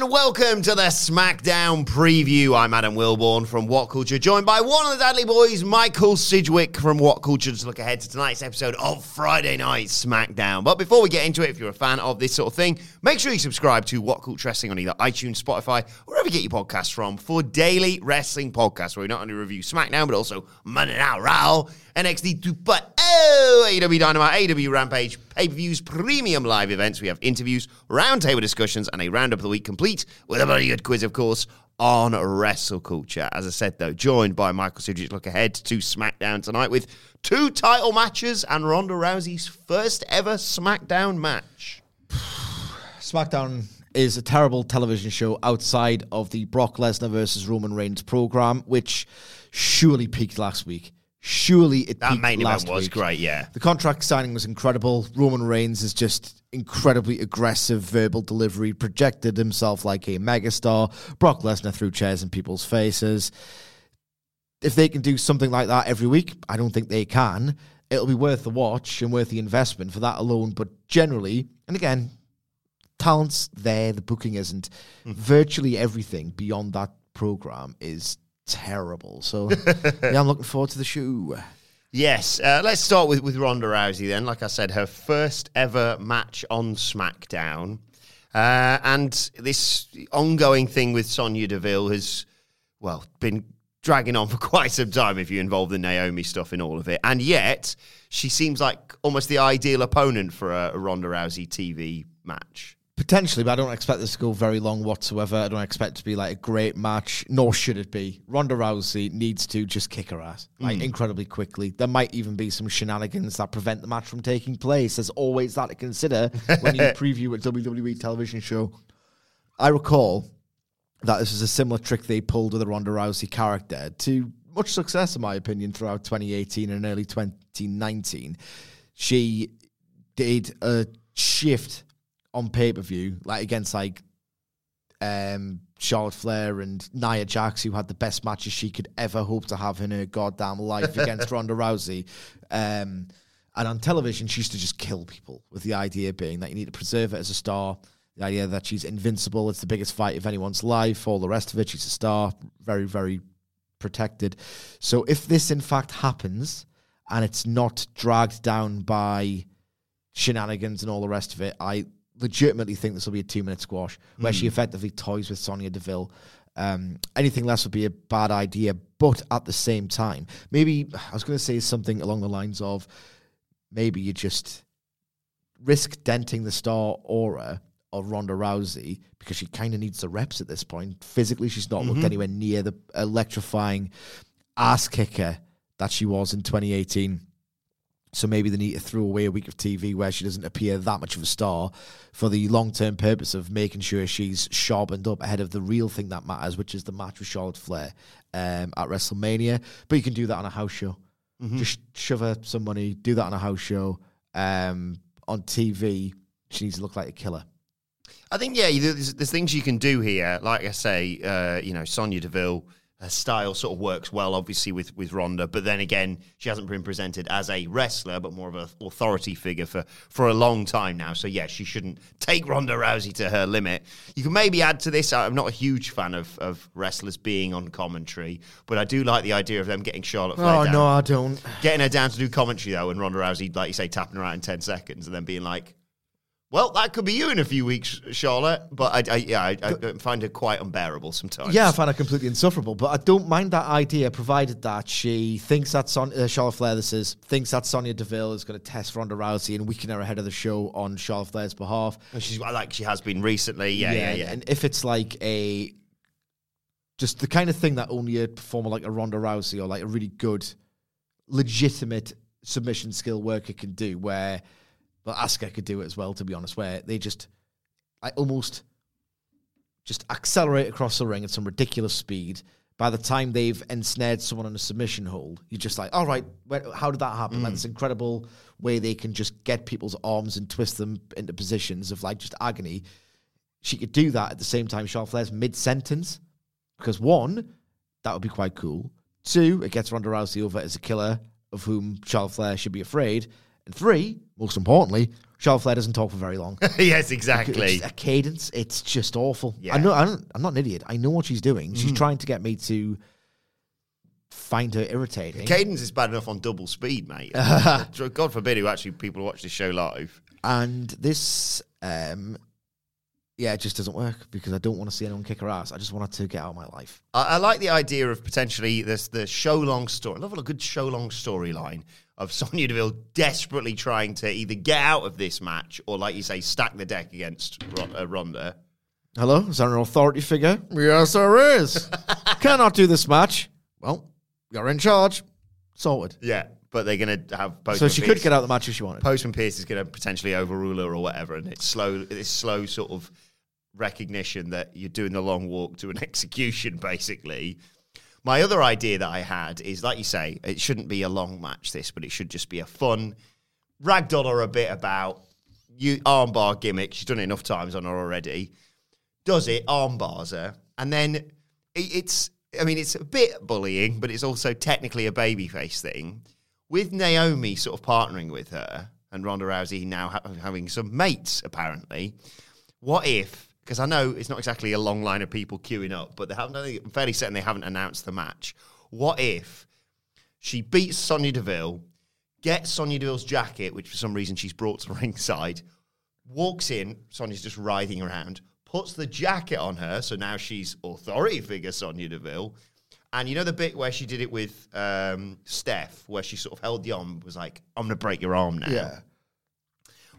and welcome to the SmackDown preview. I'm Adam Wilborn from What Culture, joined by one of the Dudley boys, Michael Sidgwick from What Culture, to look ahead to tonight's episode of Friday Night SmackDown. But before we get into it, if you're a fan of this sort of thing, make sure you subscribe to What Culture Wrestling on either iTunes, Spotify, wherever you get your podcasts from for daily wrestling podcasts where we not only review SmackDown but also Monday Night Raw, NXT 2.0, AEW Dynamite, AEW Rampage, pay-per-views, premium live events. We have interviews, roundtable discussions, and a roundup of the week complete with a very good quiz, of course, on wrestle culture. As I said, though, joined by Michael Sidgwick. Look ahead to SmackDown tonight with two title matches and Ronda Rousey's first ever SmackDown match. SmackDown is a terrible television show outside of the Brock Lesnar versus Roman Reigns program, which surely peaked last week. Surely it That main event was week. great, yeah. The contract signing was incredible. Roman Reigns is just incredibly aggressive verbal delivery, projected himself like a megastar. Brock Lesnar threw chairs in people's faces. If they can do something like that every week, I don't think they can. It'll be worth the watch and worth the investment for that alone. But generally, and again, talent's there, the booking isn't. Hmm. Virtually everything beyond that program is terrible. So yeah, I'm looking forward to the show. Yes, uh, let's start with, with Ronda Rousey then. Like I said, her first ever match on SmackDown. Uh, and this ongoing thing with Sonya Deville has, well, been dragging on for quite some time if you involve the Naomi stuff in all of it. And yet, she seems like almost the ideal opponent for a, a Ronda Rousey TV match. Potentially, but I don't expect this to go very long whatsoever. I don't expect it to be like a great match, nor should it be. Ronda Rousey needs to just kick her ass like hmm. incredibly quickly. There might even be some shenanigans that prevent the match from taking place. There's always that to consider when you preview a WWE television show. I recall that this was a similar trick they pulled with the Ronda Rousey character to much success, in my opinion, throughout 2018 and early 2019. She did a shift on pay per view, like against like um, Charlotte Flair and Nia Jax, who had the best matches she could ever hope to have in her goddamn life against Ronda Rousey. Um, and on television, she used to just kill people with the idea being that you need to preserve it as a star. The idea that she's invincible, it's the biggest fight of anyone's life, all the rest of it. She's a star, very, very protected. So if this in fact happens and it's not dragged down by shenanigans and all the rest of it, I legitimately think this will be a two minute squash where she effectively toys with Sonya Deville. Um, anything less would be a bad idea, but at the same time, maybe I was going to say something along the lines of maybe you just risk denting the star aura of Ronda Rousey because she kind of needs the reps at this point. Physically, she's not looked anywhere near the electrifying ass kicker that she was in 2018. So maybe they need to throw away a week of TV where she doesn't appear that much of a star for the long term purpose of making sure she's sharpened up ahead of the real thing that matters, which is the match with Charlotte Flair um, at WrestleMania. But you can do that on a house show. Just shove her some money, do that on a house show. Um, on TV, she needs to look like a killer. I think, yeah, there's, there's things you can do here. Like I say, uh, you know, Sonya Deville, her style sort of works well, obviously, with, with Ronda. But then again, she hasn't been presented as a wrestler, but more of an authority figure for, for a long time now. So, yeah, she shouldn't take Ronda Rousey to her limit. You can maybe add to this, I'm not a huge fan of, of wrestlers being on commentary, but I do like the idea of them getting Charlotte Flair Oh, down. no, I don't. Getting her down to do commentary, though, and Ronda Rousey, like you say, tapping her out in 10 seconds and then being like, Well, that could be you in a few weeks, Charlotte. But I, I yeah, I, I find her quite unbearable sometimes. Yeah, I find her completely insufferable, but I don't mind that idea, provided that she thinks that Son- uh, Charlotte Flair, this is, thinks that Sonya Deville is going to test Ronda Rousey and weaken her ahead of the show on Charlotte Flair's behalf. And she's like she has been recently. Yeah, yeah, yeah. And if it's like a just the kind of thing that only a performer like a Ronda Rousey or like a really good, legitimate submission skill worker can do, where well, Asuka could do it as well, to be honest, where they just I almost just accelerate across the ring at some ridiculous speed. By the time they've ensnared someone on a submission hold, you're just like, all right, where, how did that happen? Like mm. this incredible way they can just get people's arms and twist them into positions of like just agony. She could do that at the same time Charlotte Flair's mid sentence. Because one, that would be quite cool. Two, it gets Ronda Rousey over as a killer of whom Charlotte Flair should be afraid. And three, most importantly, Charlotte Flair doesn't talk for very long. yes, exactly. It's a cadence. It's just awful. Yeah. I know. I don't, I'm not an idiot. I know what she's doing. She's trying to get me to find her irritating. Cadence is bad enough on double speed, mate. God forbid who actually people watch this show live. and this, um, yeah, it just doesn't work because I don't want to see anyone kick her ass. I just want her to get out of my life. I, I like the idea of potentially this the show long story. I love a good show long storyline of Sonya Deville desperately trying to either get out of this match or, like you say, stack the deck against Ron- uh, Ronda. Hello, is there an authority figure? Yes, there is. Cannot do this match. Well, you're in charge. Sorted. Yeah, but they're going to have Postman So she could get out of the match if she wanted. Postman Pearce is going to potentially overrule her or whatever, and it's slow. It's slow sort of recognition that you're doing the long walk to an execution, basically. My other idea that I had is, like you say, it shouldn't be a long match. This, but it should just be a fun ragdoll her a bit about you armbar gimmick. She's done it enough times on her already. Does it armbars her, and then it, it's. I mean, it's a bit bullying, but it's also technically a babyface thing. With Naomi sort of partnering with her and Ronda Rousey now ha- having some mates, apparently. What if? Because I know it's not exactly a long line of people queuing up, but they haven't. I'm fairly certain they haven't announced the match. What if she beats Sonya Deville, gets Sonya Deville's jacket, which for some reason she's brought to ringside, walks in, Sonya's just writhing around, puts the jacket on her, so now she's authority figure Sonya Deville. And you know the bit where she did it with um, Steph, where she sort of held the arm, was like, I'm going to break your arm now. Yeah.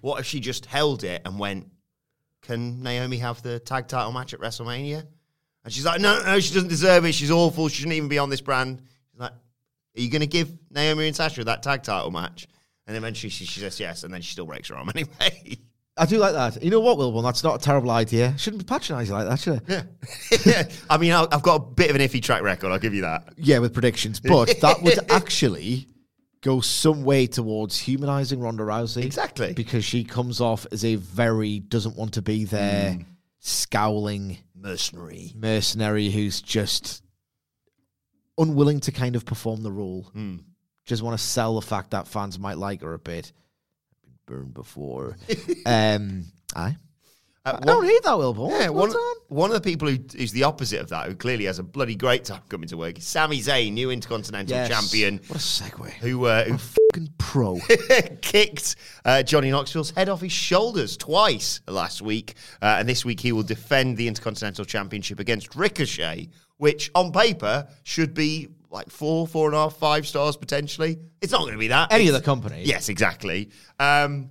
What if she just held it and went, Can Naomi have the tag title match at WrestleMania? And she's like, No, no, she doesn't deserve it. She's awful. She shouldn't even be on this brand. She's like, Are you going to give Naomi and Sasha that tag title match? And eventually she, she says yes, and then she still breaks her arm anyway. I do like that. You know what, Wilborn? That's not a terrible idea. Shouldn't be you like that, should I? yeah. I mean, I've got a bit of an iffy track record, I'll give you that. Yeah, with predictions. But that would actually go some way towards humanising Ronda Rousey. Exactly. Because she comes off as a very doesn't want to be there, Hmm. scowling Mercenary. mercenary who's just unwilling to kind of perform the role. Hmm. Just want to sell the fact that fans might like her a bit. Been burned before. um, aye. Uh, I don't hate that, Wilbur. Yeah, one, one of the people who's the opposite of that, who clearly has a bloody great time coming to work, is Sami Zayn, new Intercontinental Yes. champion, What a segue. who uh, who Fucking pro. kicked uh, Johnny Knoxville's head off his shoulders twice last week. Uh, and this week he will defend the Intercontinental Championship against Ricochet, which on paper should be like four, four and a half, five stars potentially. It's not going to be that. Any It's- other company. Yes, exactly. Um,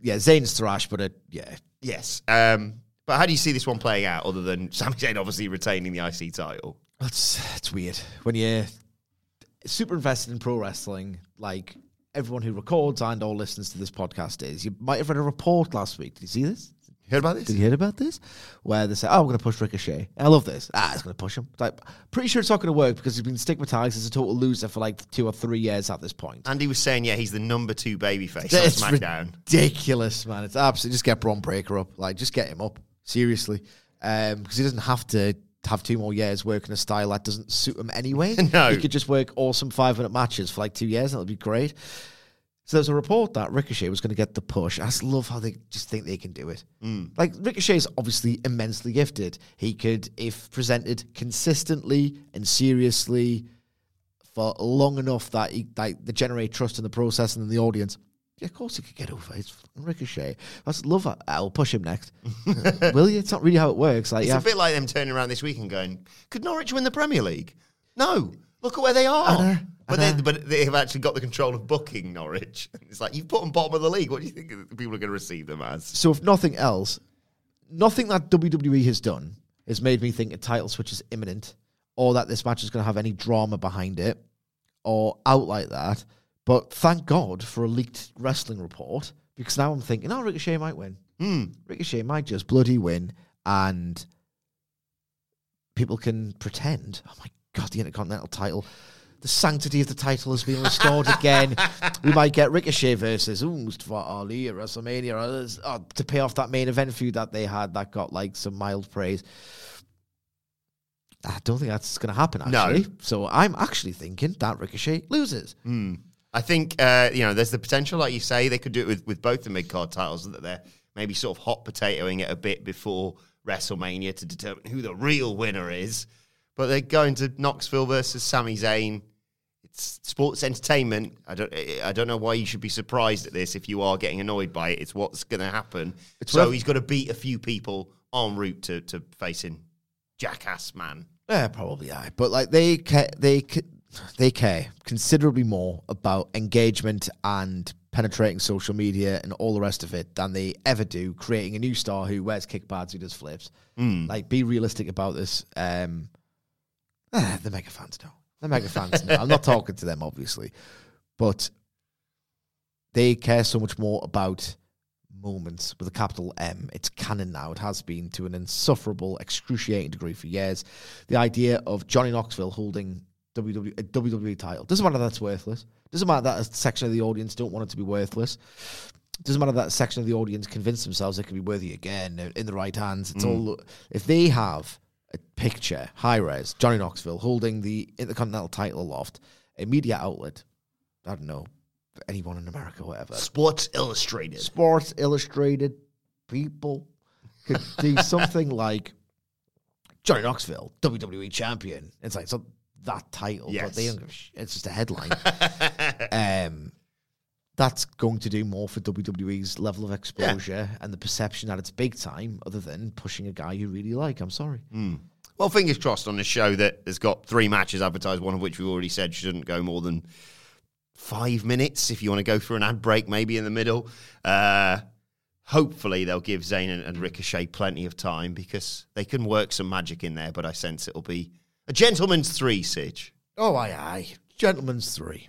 Yeah, Zayn's thrash, but it, yeah. Yes. Um, but how do you see this one playing out other than Sami Zayn obviously retaining the IC title? It's, it's weird. When you're super invested in pro wrestling, like everyone who records and or listens to this podcast is, you might have read a report last week. Did you see this? Heard about this? Did you hear about this? Where they say, "Oh, we're going to push Ricochet." I love this. Ah, it's going to push him. It's like, pretty sure it's not going to work because he's been stigmatized as a total loser for like two or three years at this point. Andy was saying, yeah, he's the number two babyface It's on SmackDown. ridiculous, man. It's absolutely just get Bron Breakker up. Like, just get him up seriously, because he doesn't have to have two more years working a style that doesn't suit him anyway. No. he could just work awesome five minute matches for like two years, and it'll be great. So there's a report that Ricochet was going to get the push. I just love how they just think they can do it. Mm. Like Ricochet is obviously immensely gifted. He could, if presented consistently and seriously for long enough that he like they generate trust in the process and in the audience, Yeah, of course he could get over. It's Ricochet. That's love it. I'll push him next. Will you? It's not really how it works. Like, It's a bit like them turning around this week and going, "Could Norwich win the Premier League?" No, look at where they are. But they but they have actually got the control of booking Norwich. It's like you've put them bottom of the league. What do you think people are going to receive them as? so if nothing else, nothing that WWE has done has made me think a title switch is imminent, or that this match is going to have any drama behind it, or out like that. But thank God for a leaked wrestling report because now I'm thinking, oh, Ricochet might win. Hmm. Ricochet might just bloody win, and people can pretend. Oh my God, the Intercontinental title. The sanctity of the title has been restored again. We might get Ricochet versus ooh, Mustafa Ali at WrestleMania or, uh, to pay off that main event feud that they had that got like some mild praise. I don't think that's going to happen, No. actually. So I'm actually thinking that Ricochet loses. I think uh, you know there's the potential, like you say, they could do it with, with both the mid card titles that they're maybe sort of hot potatoing it a bit before WrestleMania to determine who the real winner is. But they're going to Knoxville versus Sami Zayn. It's sports entertainment. I don't I don't know why you should be surprised at this if you are getting annoyed by it. It's what's going to happen. so rough. he's got to beat a few people en route to, to facing Jackass Man. Yeah, probably I. But like they ca- they ca- they care considerably more about engagement and penetrating social media and all the rest of it than they ever do creating a new star who wears kick pads who does flips. Like, be realistic about this. Um, the mega fans know. The mega fans know. I'm not talking to them, obviously, but they care so much more about moments with a capital M. It's canon now. It has been to an insufferable, excruciating degree for years. The idea of Johnny Knoxville holding WWE, a WWE title doesn't matter That's worthless. Doesn't matter that a section of the audience don't want it to be worthless. Doesn't matter that a section of the audience convince themselves it can be worthy again in the right hands. It's mm. all if they have a picture, high res, Johnny Knoxville holding the Intercontinental title aloft, a media outlet. I don't know anyone in America, whatever. Sports Illustrated. Sports Illustrated people could do something like Johnny Knoxville, WWE champion. It's like so that title, but they don't give a sh- It's just a headline. um, that's going to do more for WWE's level of exposure and the perception that it's big time, other than pushing a guy you really like. I'm sorry. Well, fingers crossed on a show that has got three matches advertised, one of which we've already said shouldn't go more than five minutes. If you want to go for an ad break, maybe in the middle. Uh, hopefully, they'll give Zayn and, and Ricochet plenty of time because they can work some magic in there. But I sense it'll be a gentleman's three, Sige. Oh, aye, aye. Gentleman's three.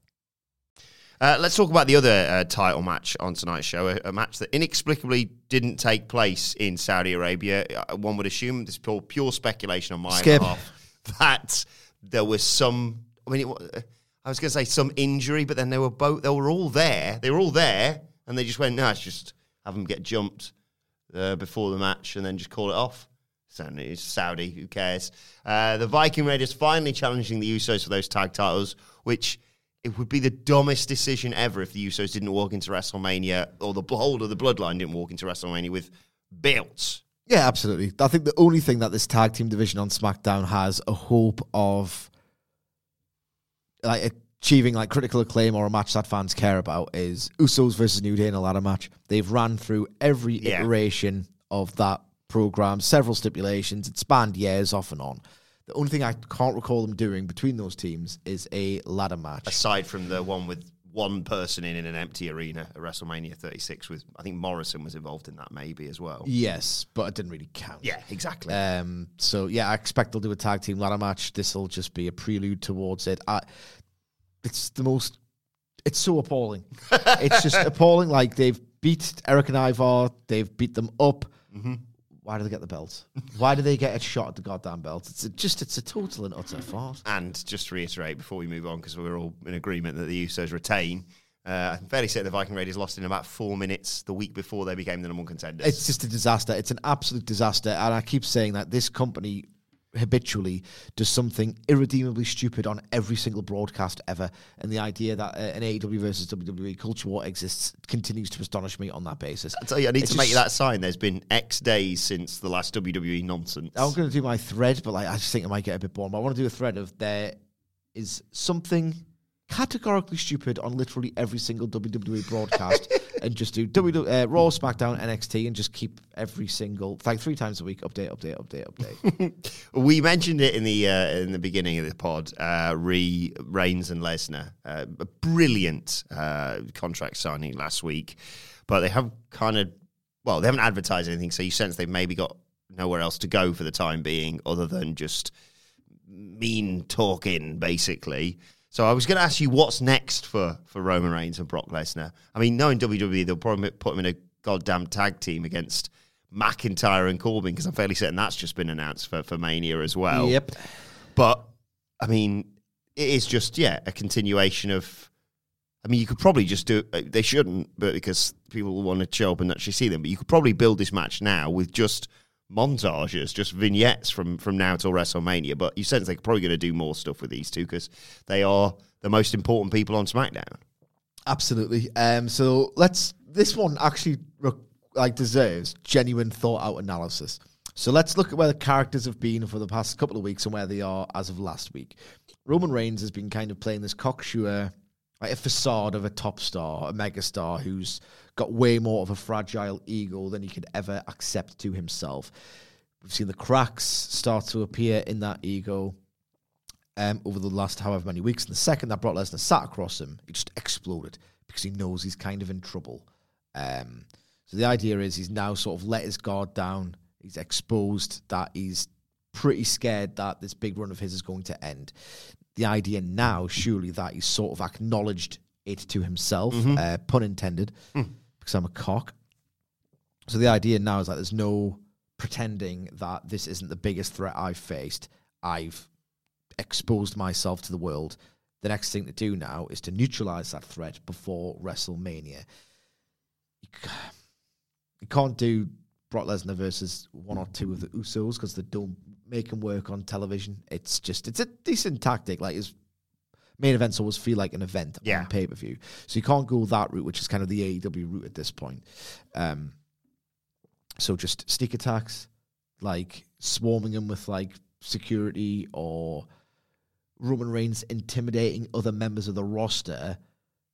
Uh, let's talk about the other uh, title match on tonight's show, a, a, match that inexplicably didn't take place in Saudi Arabia. Uh, one would assume, this is pure, pure speculation on my Skip. behalf, that there was some, I mean, it, I was going to say some injury, but then they were both, they were all there. They were all there, and they just went, no, it's just have them get jumped uh, before the match and then just call it off. It's Saudi, who cares? Uh, the Viking Raiders finally challenging the Usos for those tag titles, which it would be the dumbest decision ever if the Usos didn't walk into WrestleMania or the whole of the Bloodline didn't walk into WrestleMania with belts. Yeah, absolutely. I think the only thing that this tag team division on SmackDown has a hope of like achieving like critical acclaim or a match that fans care about is Usos versus New Day in a ladder match. They've ran through every Yeah. iteration of that program, several stipulations. It spanned years off and on. The only thing I can't recall them doing between those teams is a ladder match. Aside from the one with one person in in an empty arena at WrestleMania 36, with I think Morrison was involved in that maybe as well. Yes, but it didn't really count. Yeah, exactly. Um, so yeah, I expect they'll do a tag team ladder match. This will just be a prelude towards it. I, it's the most. It's so appalling. it's just appalling. Like they've beat Erik and Ivar. They've beat them up. Mm-hmm. Why do they get the belt? Why do they get a shot at the goddamn belt? It's a, just it's a total and utter farce. And just to reiterate before we move on, because we're all in agreement that the Usos retain, uh, I'm fairly certain the Viking Raiders lost in about four minutes the week before they became the number one contenders. It's just a disaster. It's an absolute disaster. And I keep saying that this company habitually does something irredeemably stupid on every single broadcast ever. And the idea that uh, an AEW versus WWE culture war exists continues to astonish me on that basis. I tell you, I need It's to make you that sign. There's been X days since the last WWE nonsense. I'm going to do my thread, but like I just think it might get a bit boring. But I want to do a thread of there is something categorically stupid on literally every single WWE broadcast, and just do WWE, uh, Raw, SmackDown, NXT, and just keep every single like three times a week update, update, update, update. We mentioned it in the uh, in the beginning of the pod. Uh, Re Reigns and Lesnar, uh, a brilliant uh, contract signing last week, but they have kind of well, they haven't advertised anything, so you sense they've maybe got nowhere else to go for the time being, other than just mean talking, basically. So I was going to ask you what's next for for Roman Reigns and Brock Lesnar. I mean, knowing WWE, they'll probably put them in a goddamn tag team against McIntyre and Corbin because I'm fairly certain that's just been announced for for Mania as well. Yep. But I mean, it is just yeah a continuation of. I mean, you could probably just do. uh, They shouldn't, but because people want to show up and actually see them. But you could probably build this match now with just montages, just vignettes from from now till WrestleMania. But you sense they're probably going to do more stuff with these two because they are the most important people on SmackDown. Absolutely. Um, so let's. This one actually re- like deserves genuine thought out analysis. So let's look at where the characters have been for the past couple of weeks and where they are as of last week. Roman Reigns has been kind of playing this cocksure, like a facade of a top star, a megastar who's got way more of a fragile ego than he could ever accept to himself. We've seen the cracks start to appear in that ego um, over the last however many weeks. And the second that Brock Lesnar sat across him, he just exploded because he knows he's kind of in trouble. Um, so the idea is he's now sort of let his guard down. He's exposed that he's pretty scared that this big run of his is going to end. The idea now, surely, that he's sort of acknowledged it to himself, uh, pun intended, because I'm a cock. So the idea now is that there's no pretending that this isn't the biggest threat I've faced. I've exposed myself to the world. The next thing to do now is to neutralize that threat before WrestleMania. You, can't do Brock Lesnar versus one or two of the Usos because they don't make him work on television. It's just it's a decent tactic. Like his main events always feel like an event Yeah. on pay per view, so you can't go that route, which is kind of the AEW route at this point. Um, so just sneak attacks, like swarming him with like security or Roman Reigns intimidating other members of the roster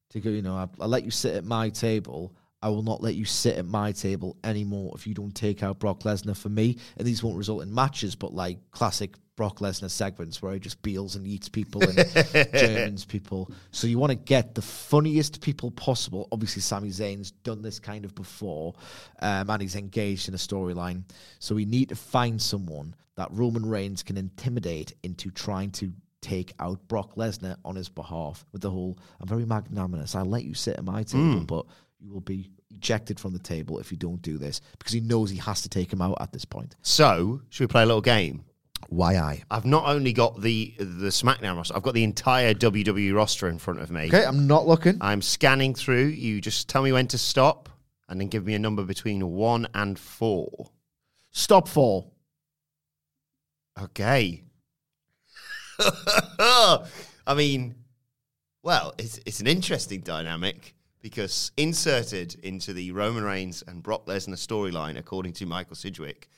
to go, you know, I'll, I'll let you sit at my table. I will not let you sit at my table anymore if you don't take out Brock Lesnar for me. And these won't result in matches, but like classic Brock Lesnar segments where he just beals and eats people and Germans people. So you want to get the funniest people possible. Obviously, Sami Zayn's done this kind of before, um, and he's engaged in a storyline. So we need to find someone that Roman Reigns can intimidate into trying to take out Brock Lesnar on his behalf with the whole I'm very magnanimous. I'll let you sit at my table, but you will be ejected from the table if you don't do this because he knows he has to take him out at this point. So, should we play a little game? Why I? I've not only got the the SmackDown roster, I've got the entire WWE roster in front of me. Okay, I'm not looking. I'm scanning through. You just tell me when to stop and then give me a number between one and four. Stop four. Okay. I mean, well, it's, it's an interesting dynamic because inserted into the Roman Reigns and Brock Lesnar storyline, according to Michael Sidgwick,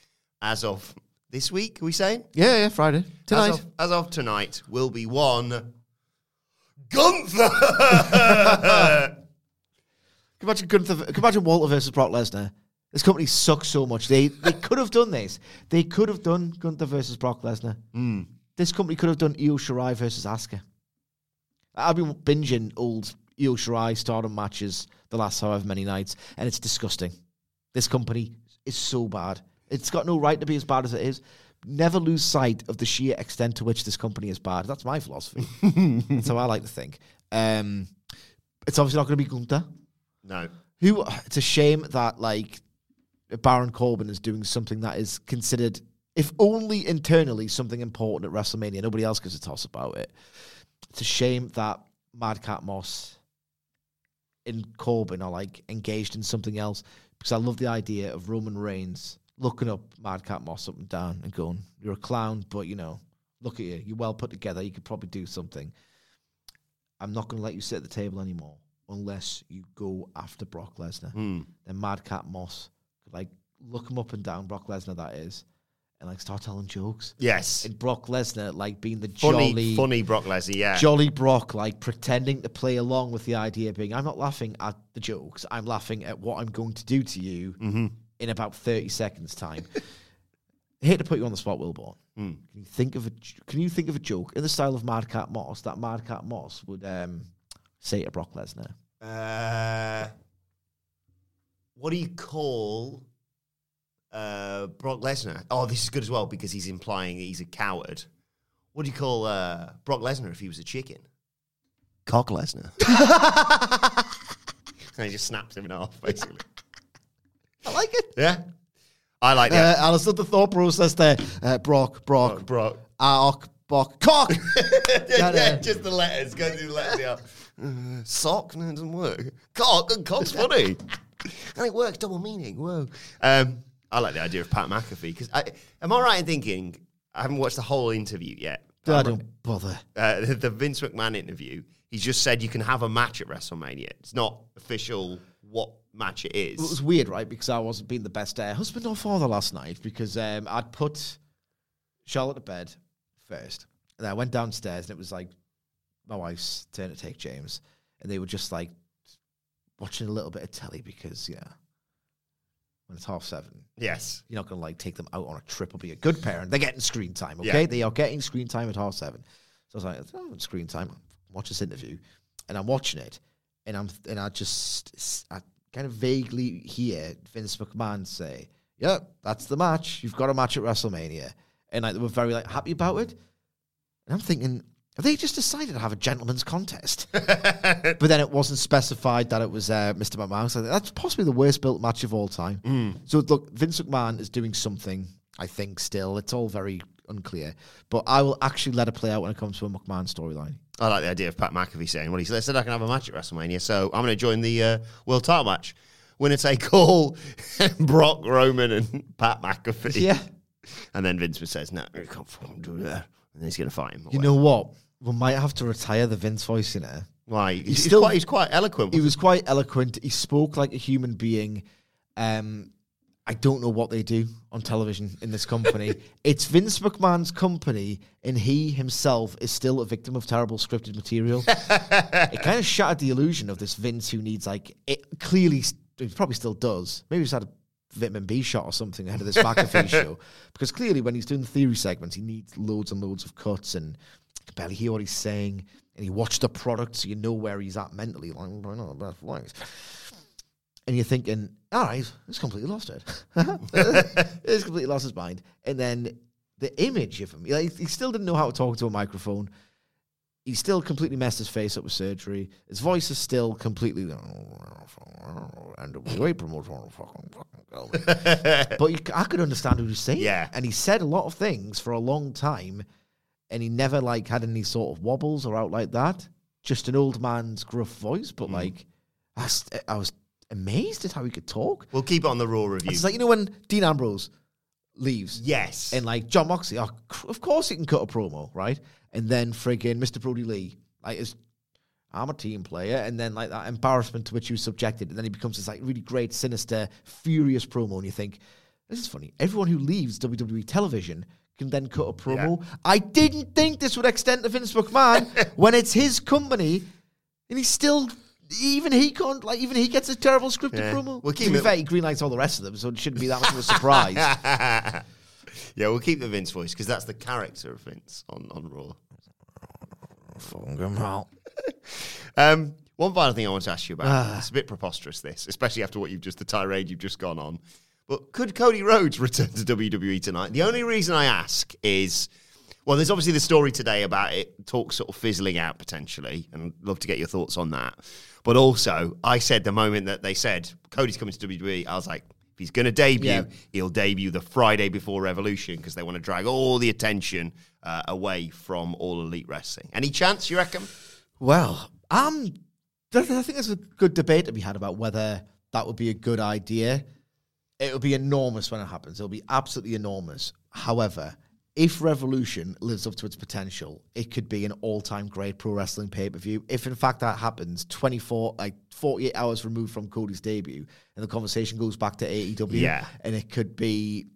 as of this week, are we saying? Yeah, yeah, Friday. Tonight. As of, as of tonight, will be one Gunther. Can imagine Gunther, can imagine Walter versus Brock Lesnar? This company sucks so much. They they could have done this. They could have done Gunther versus Brock Lesnar. Hmm. This company could have done Io Shirai versus Asuka. I've been binging old Io Shirai stardom matches the last however many nights, and it's disgusting. This company is so bad. It's got no right to be as bad as it is. Never lose sight of the sheer extent to which this company is bad. That's my philosophy. That's how I like to think. Um, it's obviously not going to be Gunther. no. Who? It's a shame that like Baron Corbin is doing something that is considered, if only internally, something important at WrestleMania. Nobody else gives a toss about it. It's a shame that Madcap Moss and Corbin are like engaged in something else because I love the idea of Roman Reigns looking up Madcap Moss up and down and going, "You're a clown, but you know, look at you. You're well put together. You could probably do something." I'm not going to let you sit at the table anymore unless you go after Brock Lesnar. Then Madcap Moss could like look him up and down, Brock Lesnar that is, and like start telling jokes. Yes. And Brock Lesnar like being the Funny, jolly, funny Brock Lesnar, yeah. jolly Brock, like pretending to play along with the idea, being I'm not laughing at the jokes, I'm laughing at what I'm going to do to you Mm-hmm. In about 30 seconds time. I hate to put you on the spot, Wilborn. Hmm. Can you think of a j- Can you think of a joke in the style of Madcap Moss that Madcap Moss would um, say to Brock Lesnar? Uh, what do you call uh, Brock Lesnar? Oh, this is good as well because he's implying he's a coward. What do you call uh, Brock Lesnar if he was a chicken? Cock Lesnar. and he just snaps him in half, basically. I like it. yeah. I like that. Uh, Alistair, the thought process there. Uh, Brock, Brock, Brock. Ark, Brock, Cock. yeah, yeah, uh, just the letters. Go through the letters. Yeah. Uh, sock? No, it doesn't work. Cock? And Cock's funny. and it works double meaning. Whoa. Um, I like the idea of Pat McAfee because am I right in thinking I haven't watched the whole interview yet? I don't bother. Uh, the, the Vince McMahon interview. He's just said you can have a match at WrestleMania. It's not official what match it is. It was weird, right? Because I wasn't being the best uh, husband or father last night because um, I'd put Charlotte to bed first. And I went downstairs and it was like my wife's turn to take James. And they were just like watching a little bit of telly because, yeah, when it's half seven, yes. you're not going to like take them out on a trip or be a good parent. They're getting screen time, Yeah. okay? They are getting screen time at half seven. So I was like, oh, screen time. Watch this interview, and I'm watching it, and I'm and I just I kind of vaguely hear Vince McMahon say, "Yeah, that's the match. You've got a match at WrestleMania," and like they were very like happy about it. And I'm thinking. Have they just decided to have a gentleman's contest? but then it wasn't specified that it was uh, Mr. McMahon. So that's possibly the worst built match of all time. So look, Vince McMahon is doing something. I think still, it's all very unclear. But I will actually let it play out when it comes to a McMahon storyline. I like the idea of Pat McAfee saying, well, he said I can have a match at WrestleMania, so I'm going to join the uh, World title match. Winner take all, Brock, Roman, and Pat McAfee. Yeah. And then Vince says, no, you can't fucking do that. And then he's going to fight him. You know what? We might have to retire the Vince voice in there. Why? He's, he's still- quite, he's quite eloquent. He was quite eloquent. He spoke like a human being. Um, I don't know what they do on television in this company. it's Vince McMahon's company, and he himself is still a victim of terrible scripted material. it kind of shattered the illusion of this Vince who needs like it, clearly he probably still does. Maybe he's had a vitamin B shot or something ahead of this McAfee show. Because clearly, when he's doing the theory segments, he needs loads and loads of cuts and you can barely hear what he's saying. And he watched the product, so you know where he's at mentally. Like, I know about flags. And you're thinking, all right, he's completely lost it. he's completely lost his mind. And then the image of him, like, he still didn't know how to talk to a microphone. He still completely messed his face up with surgery. His voice is still completely. Way promoter, fucking, fucking but you, I could understand what he was saying. Yeah. And he said a lot of things for a long time, and he never like had any sort of wobbles or out like that. Just an old man's gruff voice, but mm. like I I was amazed at how he could talk. We'll keep it on the Raw review. It's like you know when Dean Ambrose leaves, yes. and like Jon Moxley, oh, of course he can cut a promo, right? And then friggin' Mr. Brodie Lee, like is I'm a team player, and then like that embarrassment to which he was subjected, and then he becomes this like really great, sinister, furious promo, and you think, this is funny. Everyone who leaves WWE television can then cut a promo. I didn't think this would extend to Vince McMahon when it's his company, and he's still. Even he can't like. Even he gets a terrible scripted Yeah. promo. We'll keep to be it- fair, he greenlights all the rest of them, so it shouldn't be that much of a surprise. yeah, we'll keep the Vince voice because that's the character of Vince on, on Raw. Um, one final thing I want to ask you about. Ah. it's a bit preposterous, this, especially after what you've just the tirade you've just gone on. But could Cody Rhodes return to WWE tonight? The only reason I ask is, well, there's obviously the story today about it, talk sort of fizzling out potentially, and I'd love to get your thoughts on that. But also, I said the moment that they said Cody's coming to WWE, I was like, if he's going to debut, Yeah. he'll debut the Friday before Revolution because they want to drag all the attention uh, away from all elite wrestling. Any chance, you reckon? Well, um, I think there's a good debate to be had about whether that would be a good idea. It will be enormous when it happens. It'll be absolutely enormous. However, if Revolution lives up to its potential, it could be an all-time great pro wrestling pay-per-view. If in fact that happens, 24, like 48 hours removed from Cody's debut, and the conversation goes back to AEW, Yeah. and it could be.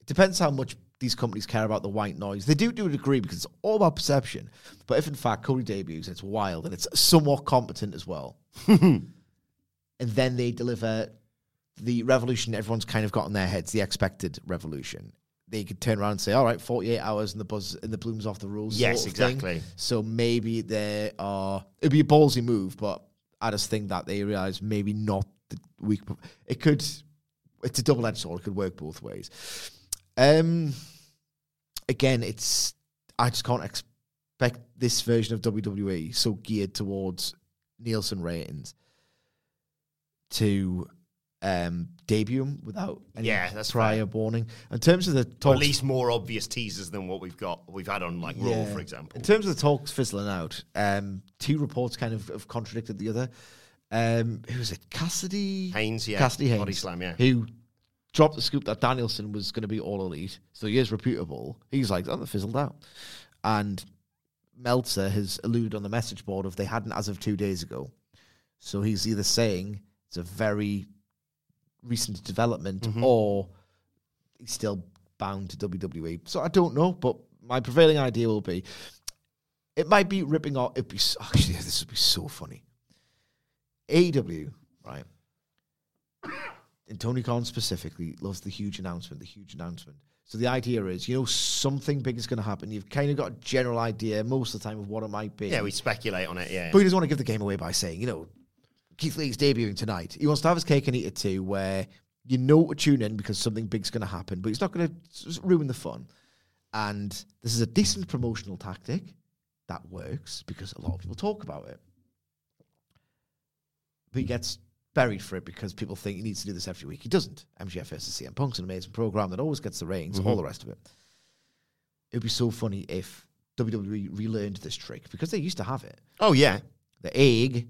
It depends how much these companies care about the white noise. They do to a degree because it's all about perception. But if in fact Cody debuts, it's wild and it's somewhat competent as well, and then they deliver the revolution everyone's kind of got in their heads, the expected revolution. They could turn around and say, "All right, forty-eight hours and the buzz and the blooms off the rules." Yes, sort of thing. exactly. So maybe there are. It'd be a ballsy move, but I just think that they realize maybe not the week. It could. It's a double-edged sword. It could work both ways. Um. Again, it's. I just can't expect this version of WWE so geared towards Nielsen ratings to um, debut without any Yeah, that's prior fair. warning. In terms of the Or talks, at least more obvious teasers than what we've got we've had on like Raw, for example. In terms of the talks fizzling out, um, two reports kind of have contradicted the other. Um, who was it? Cassidy Haynes, yeah. Cassidy Haynes, Body slam, yeah. Who dropped the scoop that Danielson was going to be all elite, so he is reputable. He's like, oh, they fizzled out, and Meltzer has alluded on the message board of they hadn't as of two days ago. So he's either saying it's a very recent development Mm-hmm. or he's still bound to WWE. So I don't know, but my prevailing idea will be it might be ripping off. It'd be actually this would be so funny. AW right? And Tony Khan specifically loves the huge announcement, the huge announcement. So the idea is, you know, something big is going to happen. You've kind of got a general idea most of the time of what it might be. yeah, we speculate on it, yeah. But he doesn't want to give the game away by saying, you know, Keith Lee's debuting tonight. He wants to have his cake and eat it too, where you know to tune in because something big's going to happen, but he's not going to ruin the fun. And this is a decent promotional tactic that works because a lot of people talk about it. But he gets buried for it because people think he needs to do this every week. He doesn't. MJF versus CM Punk's an amazing program that always gets the ratings, all mm-hmm. the rest of it. It would be so funny if WWE relearned this trick because they used to have it oh yeah. the egg.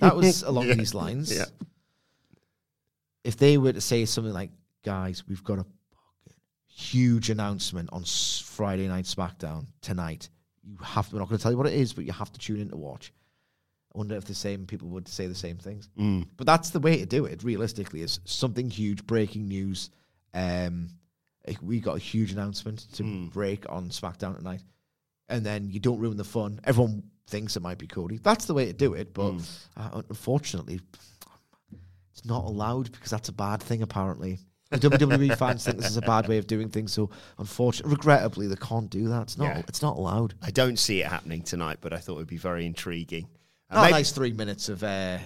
That was along these lines. Yeah. If they were to say something like, "Guys, we've got a huge announcement on Friday Night SmackDown tonight. You have. We're not going to tell you what it is, but you have to tune in to watch." I wonder if the same people would say the same things. But that's the way to do it. Realistically, is something huge, breaking news. Um, we got a huge announcement to break on SmackDown tonight and then you don't ruin the fun. Everyone thinks it might be Cody. That's the way to do it, but uh, unfortunately, It's not allowed because that's a bad thing, apparently. The WWE fans think this is a bad way of doing things, so unfortunately, regrettably, they can't do that. It's not. Yeah. It's not allowed. I don't see it happening tonight, but I thought it would be very intriguing. Uh, maybe- nice three minutes of uh,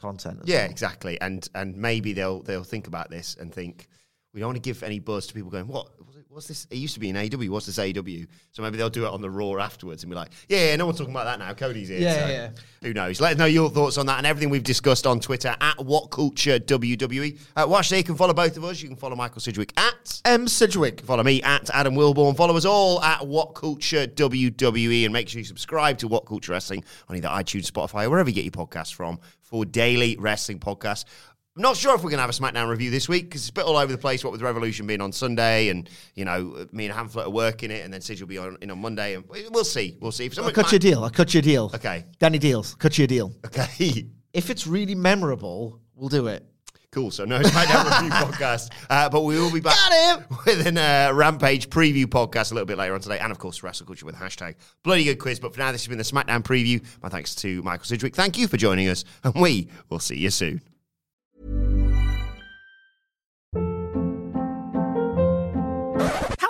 content. Yeah, well. exactly. And and maybe they'll they'll think about this and think we don't want to give any buzz to people going, what? What's this? It used to be an AW. What's this AW? So maybe they'll do it on the Raw afterwards and be like, yeah, yeah no one's talking about that now. Cody's here. Yeah, so yeah, yeah. Who knows? Let us know your thoughts on that and everything we've discussed on Twitter at What Culture WWE. Uh, watch there. You can follow both of us. You can follow Michael Sidgwick at M. Sidgwick. Follow me at Adam Wilborn. Follow us all at What Culture WWE and make sure you subscribe to What Culture Wrestling on either iTunes, Spotify, or wherever you get your podcasts from for daily wrestling podcasts. I'm not sure if we're going to have a SmackDown review this week because it's a bit all over the place. What with Revolution being on Sunday, and you know me and a Hamflett are working it, and then Sid will be on in on Monday, and we'll see. We'll see. If I'll something cut you a deal. I'll cut you a deal. Okay. Danny Deals. Cut you a deal. Okay. If it's really memorable, we'll do it. Cool. So no SmackDown review podcast, uh, but we will be back with a uh, Rampage preview podcast a little bit later on today, and of course Wrestle Culture with hashtag Bloody Good Quiz. But for now, this has been the SmackDown preview. My thanks to Michael Sidgwick. Thank you for joining us, and we will see you soon.